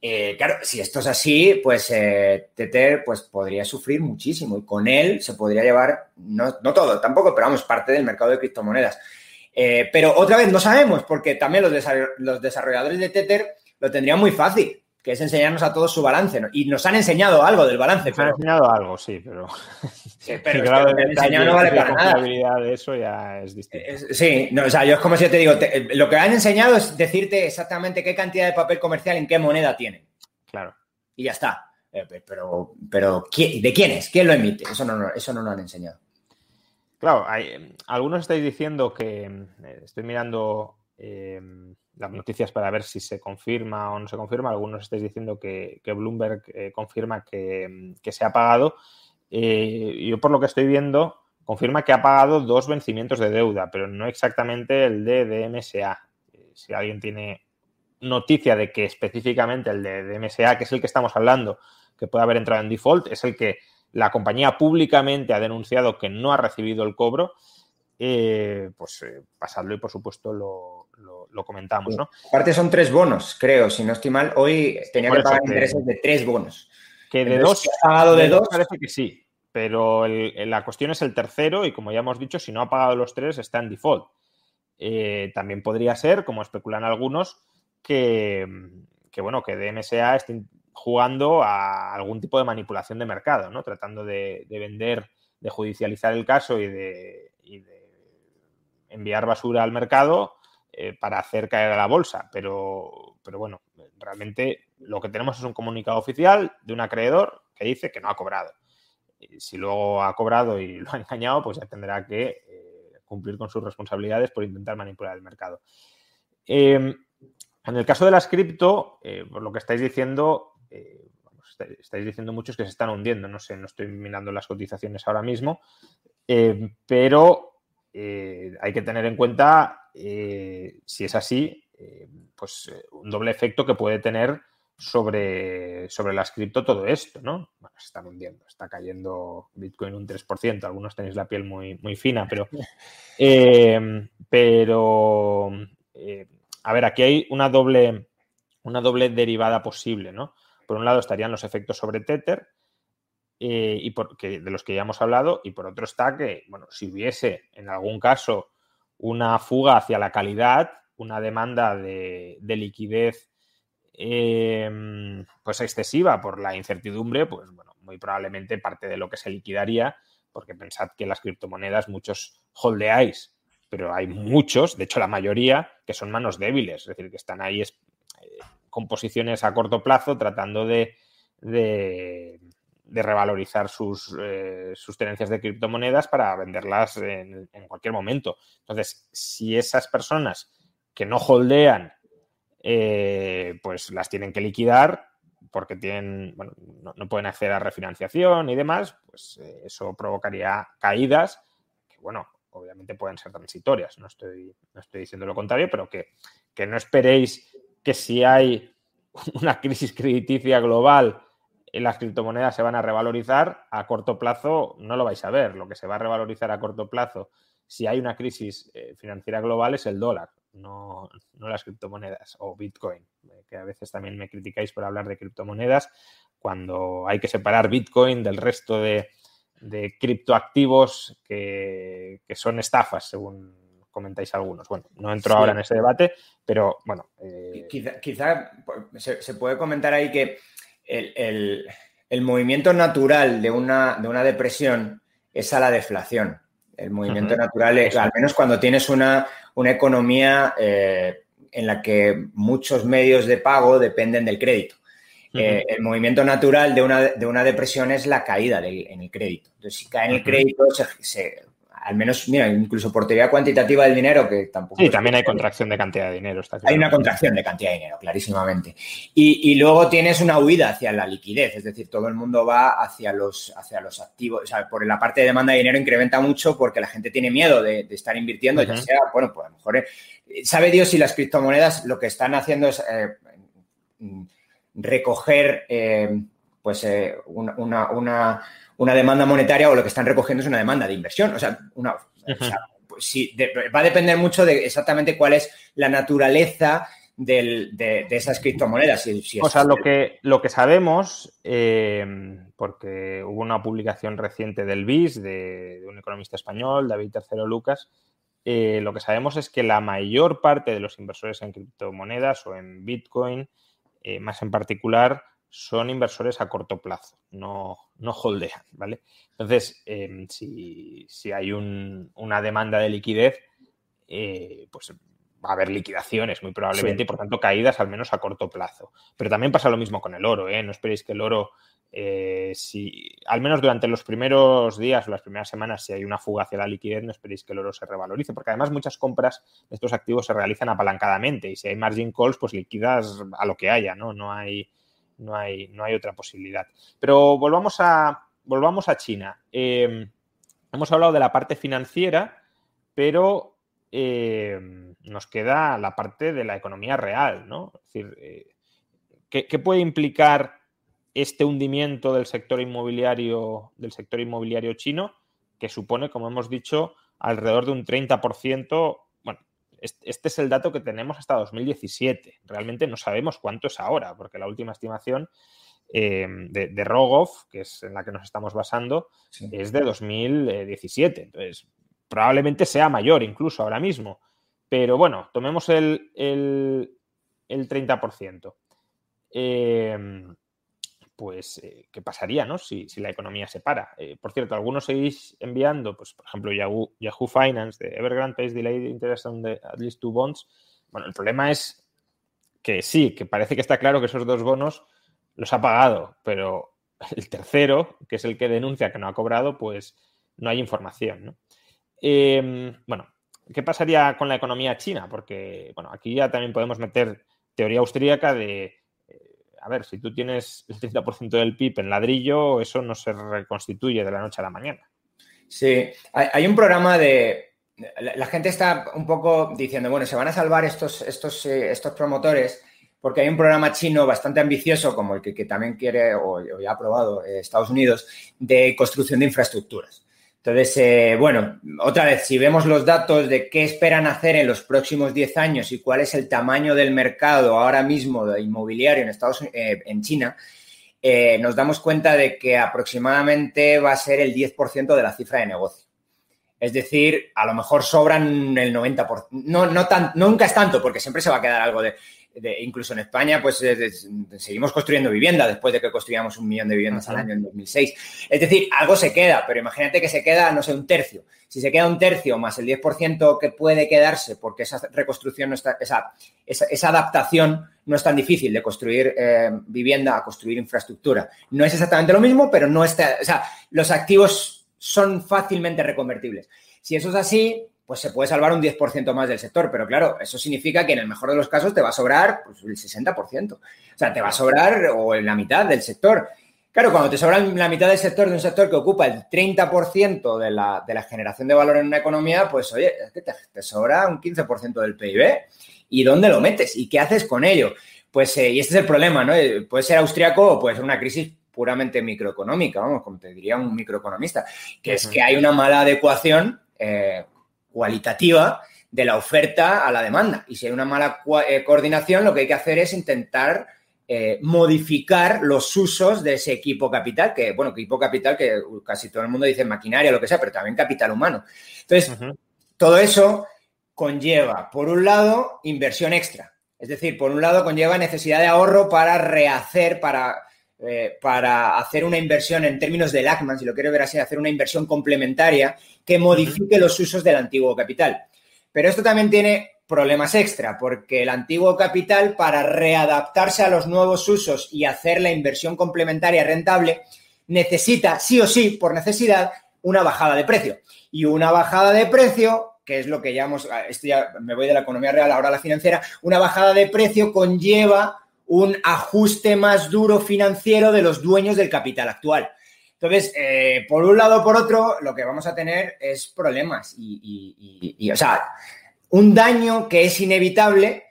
Eh, claro, si esto es así, pues eh, Tether pues, podría sufrir muchísimo y con él se podría llevar, no, todo tampoco, pero vamos, parte del mercado de criptomonedas. Eh, pero otra vez no sabemos, porque también los, los desarrolladores de Tether lo tendrían muy fácil que es enseñarnos a todos su balance. Y nos han enseñado algo del balance. Nos han enseñado algo, sí, pero. Sí, pero claro, que enseñado no vale para nada. de eso ya es distinto. Sí, no, o sea, yo es como si yo te digo, lo que han enseñado es decirte exactamente qué cantidad de papel comercial en qué moneda tienen. Claro. Y ya está. Eh, pero, pero ¿de quién es? ¿Quién lo emite? Eso no, eso no lo han enseñado. Claro, hay, algunos estáis diciendo que eh, estoy mirando. Eh, las noticias para ver si se confirma o no se confirma. Algunos estáis diciendo que, Bloomberg eh, confirma que, se ha pagado. Eh, yo por lo que estoy viendo, confirma que ha pagado dos vencimientos de deuda, pero no exactamente el de DMSA. Si alguien tiene noticia de que específicamente el de DMSA, que es el que estamos hablando, que puede haber entrado en default, es el que la compañía públicamente ha denunciado que no ha recibido el cobro, pues pasadlo y por supuesto lo, lo, comentamos, ¿no? Aparte son tres bonos, creo, si no estoy mal. Hoy tenía que pagar intereses de tres bonos. Que de dos, ha pagado de, dos, parece que sí, pero la cuestión es el tercero y como ya hemos dicho, si no ha pagado los tres está en default. Eh, también podría ser, como especulan algunos, que, bueno, que DMSA esté jugando a algún tipo de manipulación de mercado, ¿no? Tratando de, vender, de judicializar el caso y de, enviar basura al mercado eh, para hacer caer a la bolsa, pero, pero bueno, realmente lo que tenemos es un comunicado oficial de un acreedor que dice que no ha cobrado. si luego ha cobrado y lo ha engañado, pues ya tendrá que eh, cumplir con sus responsabilidades por intentar manipular el mercado. Em, en el caso de las cripto, eh, por lo que estáis diciendo, estáis diciendo muchos que se están hundiendo. No sé, no estoy mirando las cotizaciones ahora mismo, pero hay que tener en cuenta eh, si es así, eh, pues eh, un doble efecto que puede tener sobre, sobre las cripto todo esto, ¿no? Bueno, se está hundiendo, está cayendo Bitcoin un 3%, algunos tenéis la piel muy, muy fina, pero... pero, a ver, aquí hay una doble, una doble derivada posible, ¿no? Por un lado estarían los efectos sobre Tether, y de los que ya hemos hablado, y por otro está que, bueno, si hubiese en algún caso una fuga hacia la calidad, una demanda de, liquidez em, pues excesiva por la incertidumbre, pues bueno, muy probablemente parte de lo que se liquidaría, porque pensad que las criptomonedas muchos holdeáis, pero hay muchos, de hecho la mayoría, que son manos débiles, es decir, que están ahí eh, con posiciones a corto plazo tratando de de revalorizar sus, eh, sus, tenencias de criptomonedas para venderlas en, cualquier momento. Entonces, si esas personas que no holdean, eh, pues las tienen que liquidar porque tienen, bueno, no, pueden acceder a refinanciación y demás, pues eh, eso provocaría caídas que, bueno, obviamente pueden ser transitorias. No estoy, no estoy diciendo lo contrario, pero que, que no esperéis que si hay una crisis crediticia global las criptomonedas se van a revalorizar a corto plazo, no lo vais a ver. Lo que se va a revalorizar a corto plazo, si hay una crisis eh, financiera global, es el dólar, no, las criptomonedas o Bitcoin, eh, que a veces también me criticáis por hablar de criptomonedas, cuando hay que separar Bitcoin del resto de, criptoactivos que, son estafas, según comentáis algunos. Bueno, no entro ahora en ese debate, pero bueno. Eh, quizá, se, puede comentar ahí que el, movimiento natural de una, de una, depresión es a la deflación. El movimiento natural es, al menos cuando tienes una, una economía eh, en la que muchos medios de pago dependen del crédito. eh, el movimiento natural de una, de una depresión es la caída en el crédito. Entonces, si cae en el crédito, se, al menos, mira, incluso por teoría cuantitativa del dinero, que tampoco... Sí, también hay contracción de cantidad de dinero. Está Hay una contracción de cantidad de dinero, clarísimamente. Y, luego tienes una huida hacia la liquidez, es decir, todo el mundo va hacia los, hacia los activos, o sea, por la parte de demanda de dinero incrementa mucho porque la gente tiene miedo de, estar invirtiendo, ya sea, bueno, pues a lo mejor... Eh, sabe Dios si las criptomonedas lo que están haciendo es... Eh, recoger eh, pues eh, una, una, demanda monetaria o lo que están recogiendo es una demanda de inversión. O sea, una, pues va a depender mucho de exactamente cuál es la naturaleza de, esas criptomonedas. o sea, lo que, lo que sabemos, eh, porque hubo una publicación reciente del BIS, de, un economista español, David Tercero Lucas, lo que sabemos es que la mayor parte de los inversores en criptomonedas o en Bitcoin eh, más en particular, son inversores a corto plazo, no, no holdean, ¿vale? Entonces, em, si, hay una demanda de liquidez, eh, pues va a haber liquidaciones muy probablemente y por tanto caídas al menos a corto plazo. Pero también pasa lo mismo con el oro, ¿eh? No esperéis que el oro, eh, si al menos durante los primeros días o las primeras semanas, si hay una fuga hacia la liquidez, no esperéis que el oro se revalorice, porque además muchas compras de estos activos se realizan apalancadamente y si hay margin calls, pues liquidas a lo que haya, ¿no? No hay, no hay, no hay otra posibilidad. Pero volvamos a, volvamos a China. Eh, hemos hablado de la parte financiera, pero eh, nos queda la parte de la economía real, ¿no? Es decir, eh, ¿qué, puede implicar este hundimiento del sector inmobiliario, del sector inmobiliario chino, que supone, como hemos dicho, alrededor de un 30%? Este es el dato que tenemos hasta 2017. Realmente no sabemos cuánto es ahora, porque la última estimación eh, de, Rogov, que es en la que nos estamos basando, es de 2017. Entonces, probablemente sea mayor incluso ahora mismo. Pero bueno, tomemos el, el, 30%. Em, pues, eh, ¿qué pasaría no? si, la economía se para? Eh, por cierto, algunos seguís enviando, pues, por ejemplo, Yahoo, Yahoo Finance de Evergrande pays delayed interest on the at least two bonds. Bueno, el problema es que sí, que parece que está claro que esos dos bonos los ha pagado, pero el tercero, que es el que denuncia que no ha cobrado, pues no hay información. ¿no? Em, bueno, ¿qué pasaría con la economía china? Porque, bueno, aquí ya también podemos meter teoría austríaca de, a ver, si tú tienes el 30% del PIB en ladrillo, eso no se reconstituye de la noche a la mañana. Sí, hay, un programa de... La, gente está un poco diciendo, bueno, se van a salvar estos, estos, eh, estos promotores porque hay un programa chino bastante ambicioso, como el que, también quiere o, ya ha aprobado eh, Estados Unidos, de construcción de infraestructuras. Entonces, eh, bueno, otra vez, si vemos los datos de qué esperan hacer en los próximos 10 años y cuál es el tamaño del mercado ahora mismo de inmobiliario en, Estados, eh, en China, eh, nos damos cuenta de que aproximadamente va a ser el 10% de la cifra de negocio. Es decir, a lo mejor sobran el 90%. No, no tan, nunca es tanto, porque siempre se va a quedar algo de incluso en España, pues seguimos construyendo vivienda después de que construíamos un millón de viviendas al año en 2006. Es decir, algo se queda, pero imagínate que se queda, no sé, un tercio. Si se queda un tercio más el 10% que puede quedarse, porque esa reconstrucción no está, esa, esa, adaptación no es tan difícil de construir eh, vivienda a construir infraestructura. No es exactamente lo mismo, pero no está, o sea, los activos son fácilmente reconvertibles. Si eso es así, pues se puede salvar un 10% más del sector. Pero claro, eso significa que en el mejor de los casos te va a sobrar pues, el 60%. O sea, te va a sobrar o en la mitad del sector. Claro, cuando te sobra la mitad del sector de un sector que ocupa el 30% de la, de la generación de valor en una economía, pues oye, es que te, sobra un 15% del PIB. ¿Y dónde lo metes? ¿Y qué haces con ello? Pues, eh, y este es el problema, ¿no? Eh, puede ser austriaco o puede ser una crisis puramente microeconómica, vamos, como te diría un microeconomista, que es que hay una mala adecuación eh, cualitativa de la oferta a la demanda. Y si hay una mala eh, coordinación, lo que hay que hacer es intentar eh, modificar los usos de ese equipo capital, que, bueno, equipo capital que casi todo el mundo dice maquinaria, lo que sea, pero también capital humano. Entonces, todo eso conlleva, por un lado, inversión extra. Es decir, por un lado, conlleva necesidad de ahorro para rehacer, para eh, para hacer una inversión en términos de LACMAN, si lo quiero ver así, hacer una inversión complementaria que modifique los usos del antiguo capital. Pero esto también tiene problemas extra, porque el antiguo capital, para readaptarse a los nuevos usos y hacer la inversión complementaria rentable, necesita, sí o sí, por necesidad, una bajada de precio. Y una bajada de precio, que es lo que llamamos, esto ya me voy de la economía real, ahora a la financiera, una bajada de precio conlleva un ajuste más duro financiero de los dueños del capital actual. Entonces, eh, por un lado o por otro, lo que vamos a tener es problemas y, o sea, un daño que es inevitable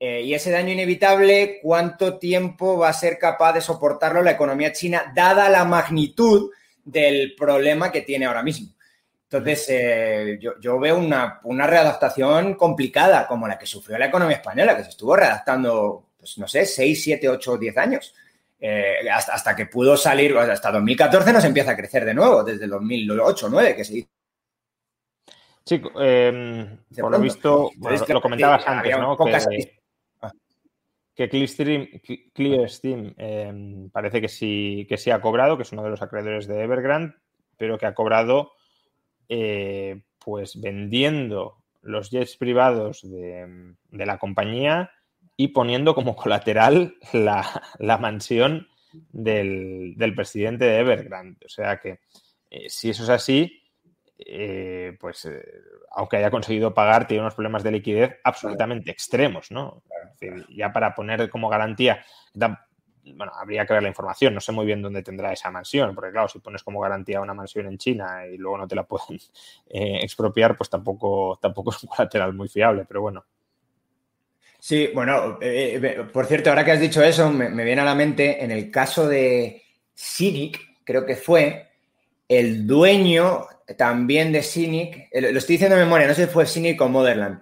eh, y ese daño inevitable, ¿cuánto tiempo va a ser capaz de soportarlo la economía china, dada la magnitud del problema que tiene ahora mismo? Entonces, eh, yo, veo una, una, readaptación complicada, como la que sufrió la economía española, que se estuvo readaptando, pues no sé, 6, 7, 8, 10 años. Eh, hasta, hasta, que pudo salir, hasta 2014 nos empieza a crecer de nuevo, desde el 2008, 2009, que se Sí, eh, por lo visto, lo comentabas antes, ¿no? Que, ah. que Clearstream, eh, parece que sí, que sí ha cobrado, que es uno de los acreedores de Evergrande, pero que ha cobrado eh, pues vendiendo los jets privados de, de la compañía y poniendo como colateral la, mansión del, presidente de Evergrande. O sea que eh, si eso es así, eh, pues eh, aunque haya conseguido pagar, tiene unos problemas de liquidez absolutamente extremos, ¿no? ya para poner como garantía, bueno, habría que ver la información, no sé muy bien dónde tendrá esa mansión, porque claro, si pones como garantía una mansión en China y luego no te la pueden expropiar, pues tampoco, tampoco es un colateral muy fiable, pero bueno. Sí, bueno, eh, eh, por cierto, ahora que has dicho eso, me, viene a la mente en el caso de Cynic, creo que fue, el dueño también de Cynic, eh, lo estoy diciendo de memoria, no sé si fue Cynic o Motherland,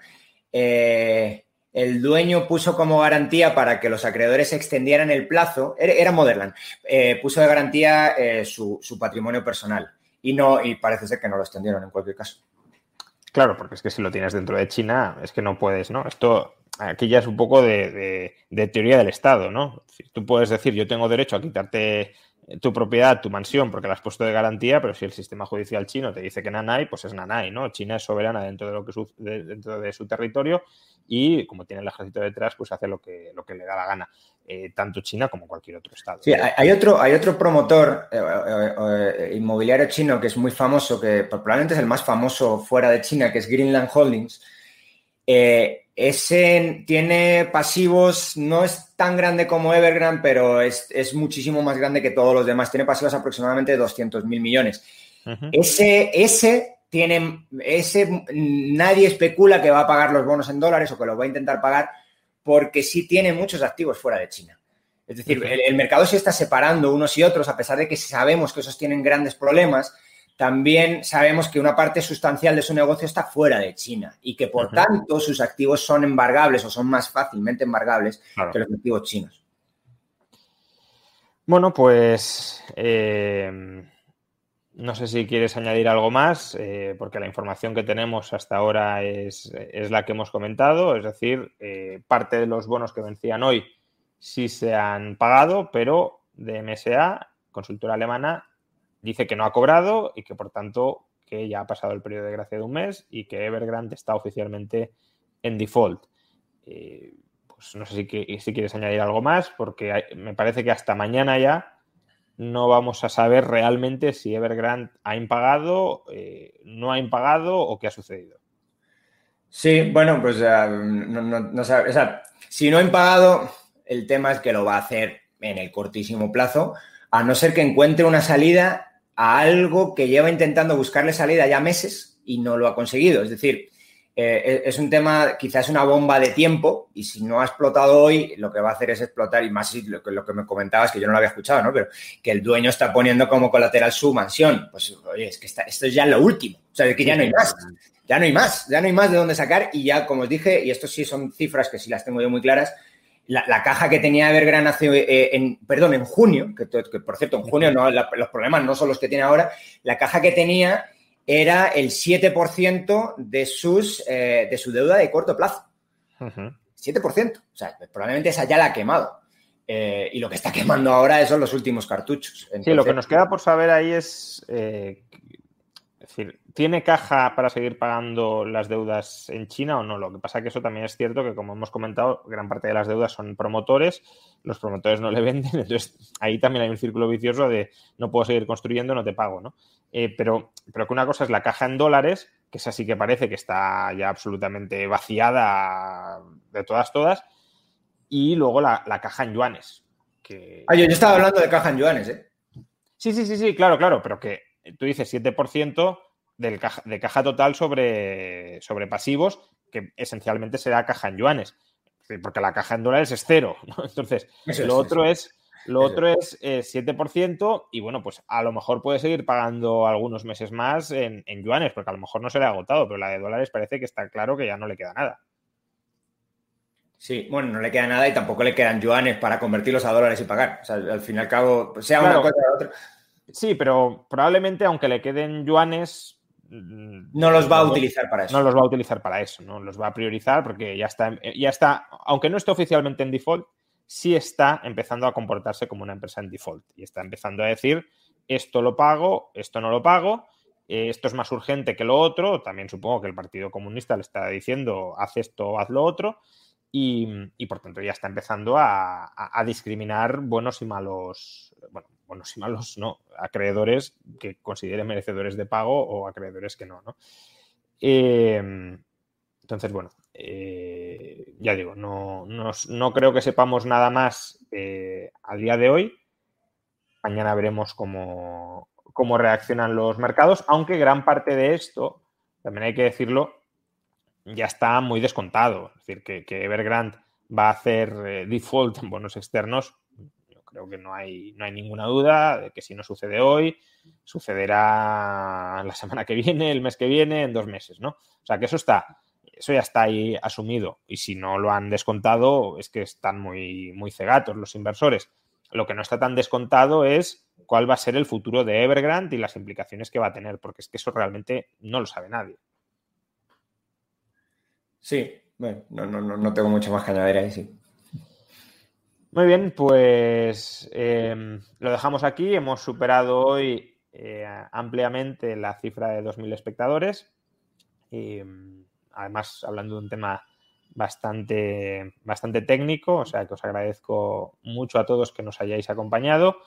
el dueño puso como garantía para que los acreedores extendieran el plazo, era, Motherland, puso de garantía su, su, patrimonio personal y, no, y parece ser que no lo extendieron en cualquier caso. Claro, porque es que si lo tienes dentro de China, es que no puedes, ¿no? Esto aquí ya es un poco de, teoría del Estado, ¿no? Tú puedes decir, yo tengo derecho a quitarte tu propiedad, tu mansión, porque la has puesto de garantía, pero si el sistema judicial chino te dice que nanay, pues es nanay, ¿no? China es soberana dentro de lo que su, dentro de su territorio y como tiene el ejército detrás, pues hace lo que, lo que le da la gana, eh, tanto China como cualquier otro estado. Sí, hay otro, hay otro promotor eh, eh, inmobiliario chino que es muy famoso, que probablemente es el más famoso fuera de China, que es Greenland Holdings. Ese tiene pasivos, no es tan grande como Evergrande, pero es, muchísimo más grande que todos los demás. Tiene pasivos aproximadamente de 200 mil millones. ese, ese tienen ese nadie especula que va a pagar los bonos en dólares o que los va a intentar pagar porque sí tiene muchos activos fuera de China. Es decir, el, mercado se está separando unos y otros, a pesar de que sabemos que esos tienen grandes problemas, también sabemos que una parte sustancial de su negocio está fuera de China y que por tanto sus activos son embargables o son más fácilmente embargables que los activos chinos. Bueno, pues eh, no sé si quieres añadir algo más, eh, porque la información que tenemos hasta ahora es, la que hemos comentado, es decir, eh, parte de los bonos que vencían hoy sí se han pagado, pero de MSA, consultora alemana, dice que no ha cobrado y que por tanto que ya ha pasado el periodo de gracia de un mes y que Evergrande está oficialmente en default. Eh, pues no sé si, quieres añadir algo más, porque me parece que hasta mañana ya no vamos a saber realmente si Evergrande ha impagado, eh, no ha impagado o qué ha sucedido. Sí, bueno, pues no, no, o sea, si no ha impagado, el tema es que lo va a hacer en el cortísimo plazo, a no ser que encuentre una salida a algo que lleva intentando buscarle salida ya meses y no lo ha conseguido. Es decir, eh, es un tema, quizás una bomba de tiempo y si no ha explotado hoy, lo que va a hacer es explotar y más lo que, lo que me comentabas, que yo no lo había escuchado, ¿no? Pero que el dueño está poniendo como colateral su mansión. Pues, oye, es que esto es ya lo último. O sea, es que ya no hay más. Ya no hay más. Ya no hay más de dónde sacar y ya, como os dije, y esto sí son cifras que sí las tengo yo muy claras, la, caja que tenía Evergrande hace, eh, en, perdón, en junio, que, por cierto, en junio no, los problemas no son los que tiene ahora, la caja que tenía era el 7% de, sus, eh, de su deuda de corto plazo. 7%. O sea, probablemente esa ya la ha quemado. Eh, y lo que está quemando ahora son los últimos cartuchos. sí, lo que nos queda por saber ahí es, eh, ¿tiene caja para seguir pagando las deudas en China o no? Lo que pasa es que eso también es cierto que, como hemos comentado, gran parte de las deudas son promotores, los promotores no le venden, entonces ahí también hay un círculo vicioso de no puedo seguir construyendo, no te pago, ¿no? Eh, pero, pero que una cosa es la caja en dólares, que esa sí que parece que está ya absolutamente vaciada de todas, todas, y luego la, caja en yuanes. Que... Ah, yo, estaba hablando de caja en yuanes, ¿eh? Sí, sí, sí, sí, claro, claro, pero que tú dices 7% del de caja total sobre, sobre pasivos, que esencialmente será caja en yuanes, porque la caja en dólares es cero. Entonces, lo otro es, lo otro es 7% eh, y bueno, pues a lo mejor puede seguir pagando algunos meses más en, en, yuanes, porque a lo mejor no se le ha agotado, pero la de dólares parece que está claro que ya no le queda nada. Sí, bueno, no le queda nada y tampoco le quedan yuanes para convertirlos a dólares y pagar. O sea, al fin y al cabo, sea una cosa o otra. Sí, pero probablemente aunque le queden yuanes, mm, no los va a utilizar para eso. No los va a utilizar para eso, ¿no? Los va a priorizar porque ya está, ya está, aunque no esté oficialmente en default, sí está empezando a comportarse como una empresa en default y está empezando a decir esto lo pago, esto no lo pago, eh, esto es más urgente que lo otro. También supongo que el Partido Comunista le está diciendo haz esto, haz lo otro y, por tanto ya está empezando a, discriminar buenos y malos, bueno, buenos y malos, no, acreedores que consideren merecedores de pago o acreedores que no, ¿no? Em, entonces, bueno, eh, ya digo, no, no, creo que sepamos nada más eh, a día de hoy. Mañana veremos cómo, cómo reaccionan los mercados, aunque gran parte de esto, también hay que decirlo, ya está muy descontado. Es decir, que, Evergrande va a hacer eh, default en bonos externos, creo que no hay, no hay ninguna duda de que si no sucede hoy, sucederá la semana que viene, el mes que viene, en dos meses, ¿no? O sea que eso está, eso ya está ahí asumido. Y si no lo han descontado, es que están muy, muy cegatos los inversores. Lo que no está tan descontado es cuál va a ser el futuro de Evergrande y las implicaciones que va a tener, porque es que eso realmente no lo sabe nadie. Sí, bueno, no, no, no tengo mucho más que añadir ahí, sí. Muy bien, pues em, lo dejamos aquí. Hemos superado hoy eh, ampliamente la cifra de 2.000 espectadores. Em, además, hablando de un tema bastante, bastante técnico, o sea que os agradezco mucho a todos que nos hayáis acompañado.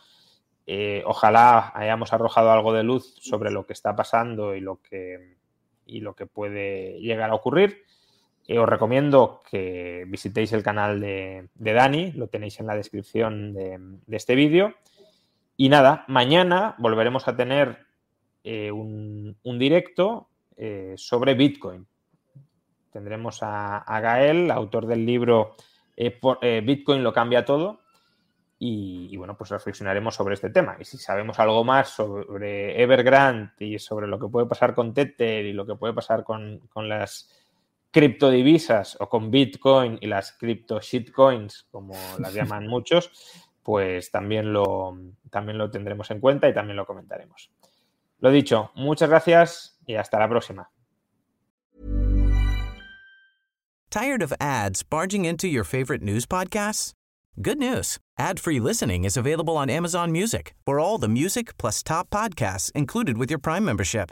Eh, ojalá hayamos arrojado algo de luz sobre lo que está pasando y lo que, y lo que puede llegar a ocurrir. Eh, os recomiendo que visitéis el canal de, Dani, lo tenéis en la descripción de, este vídeo. Y nada, mañana volveremos a tener eh, un, directo eh, sobre Bitcoin. Tendremos a, Gael, autor del libro Bitcoin lo cambia todo. Y, y, bueno, pues reflexionaremos sobre este tema. Y si sabemos algo más sobre Evergrande y sobre lo que puede pasar con Tether y lo que puede pasar con, con las criptodivisas o con Bitcoin y las cripto shitcoins, como las llaman muchos, pues también lo, también lo tendremos en cuenta y también lo comentaremos. Lo dicho, muchas gracias y hasta la próxima. Tired of ads barging into your favorite news podcasts? Good news. Ad-free listening is available on Amazon Music. For all the music plus top podcasts included with your Prime membership.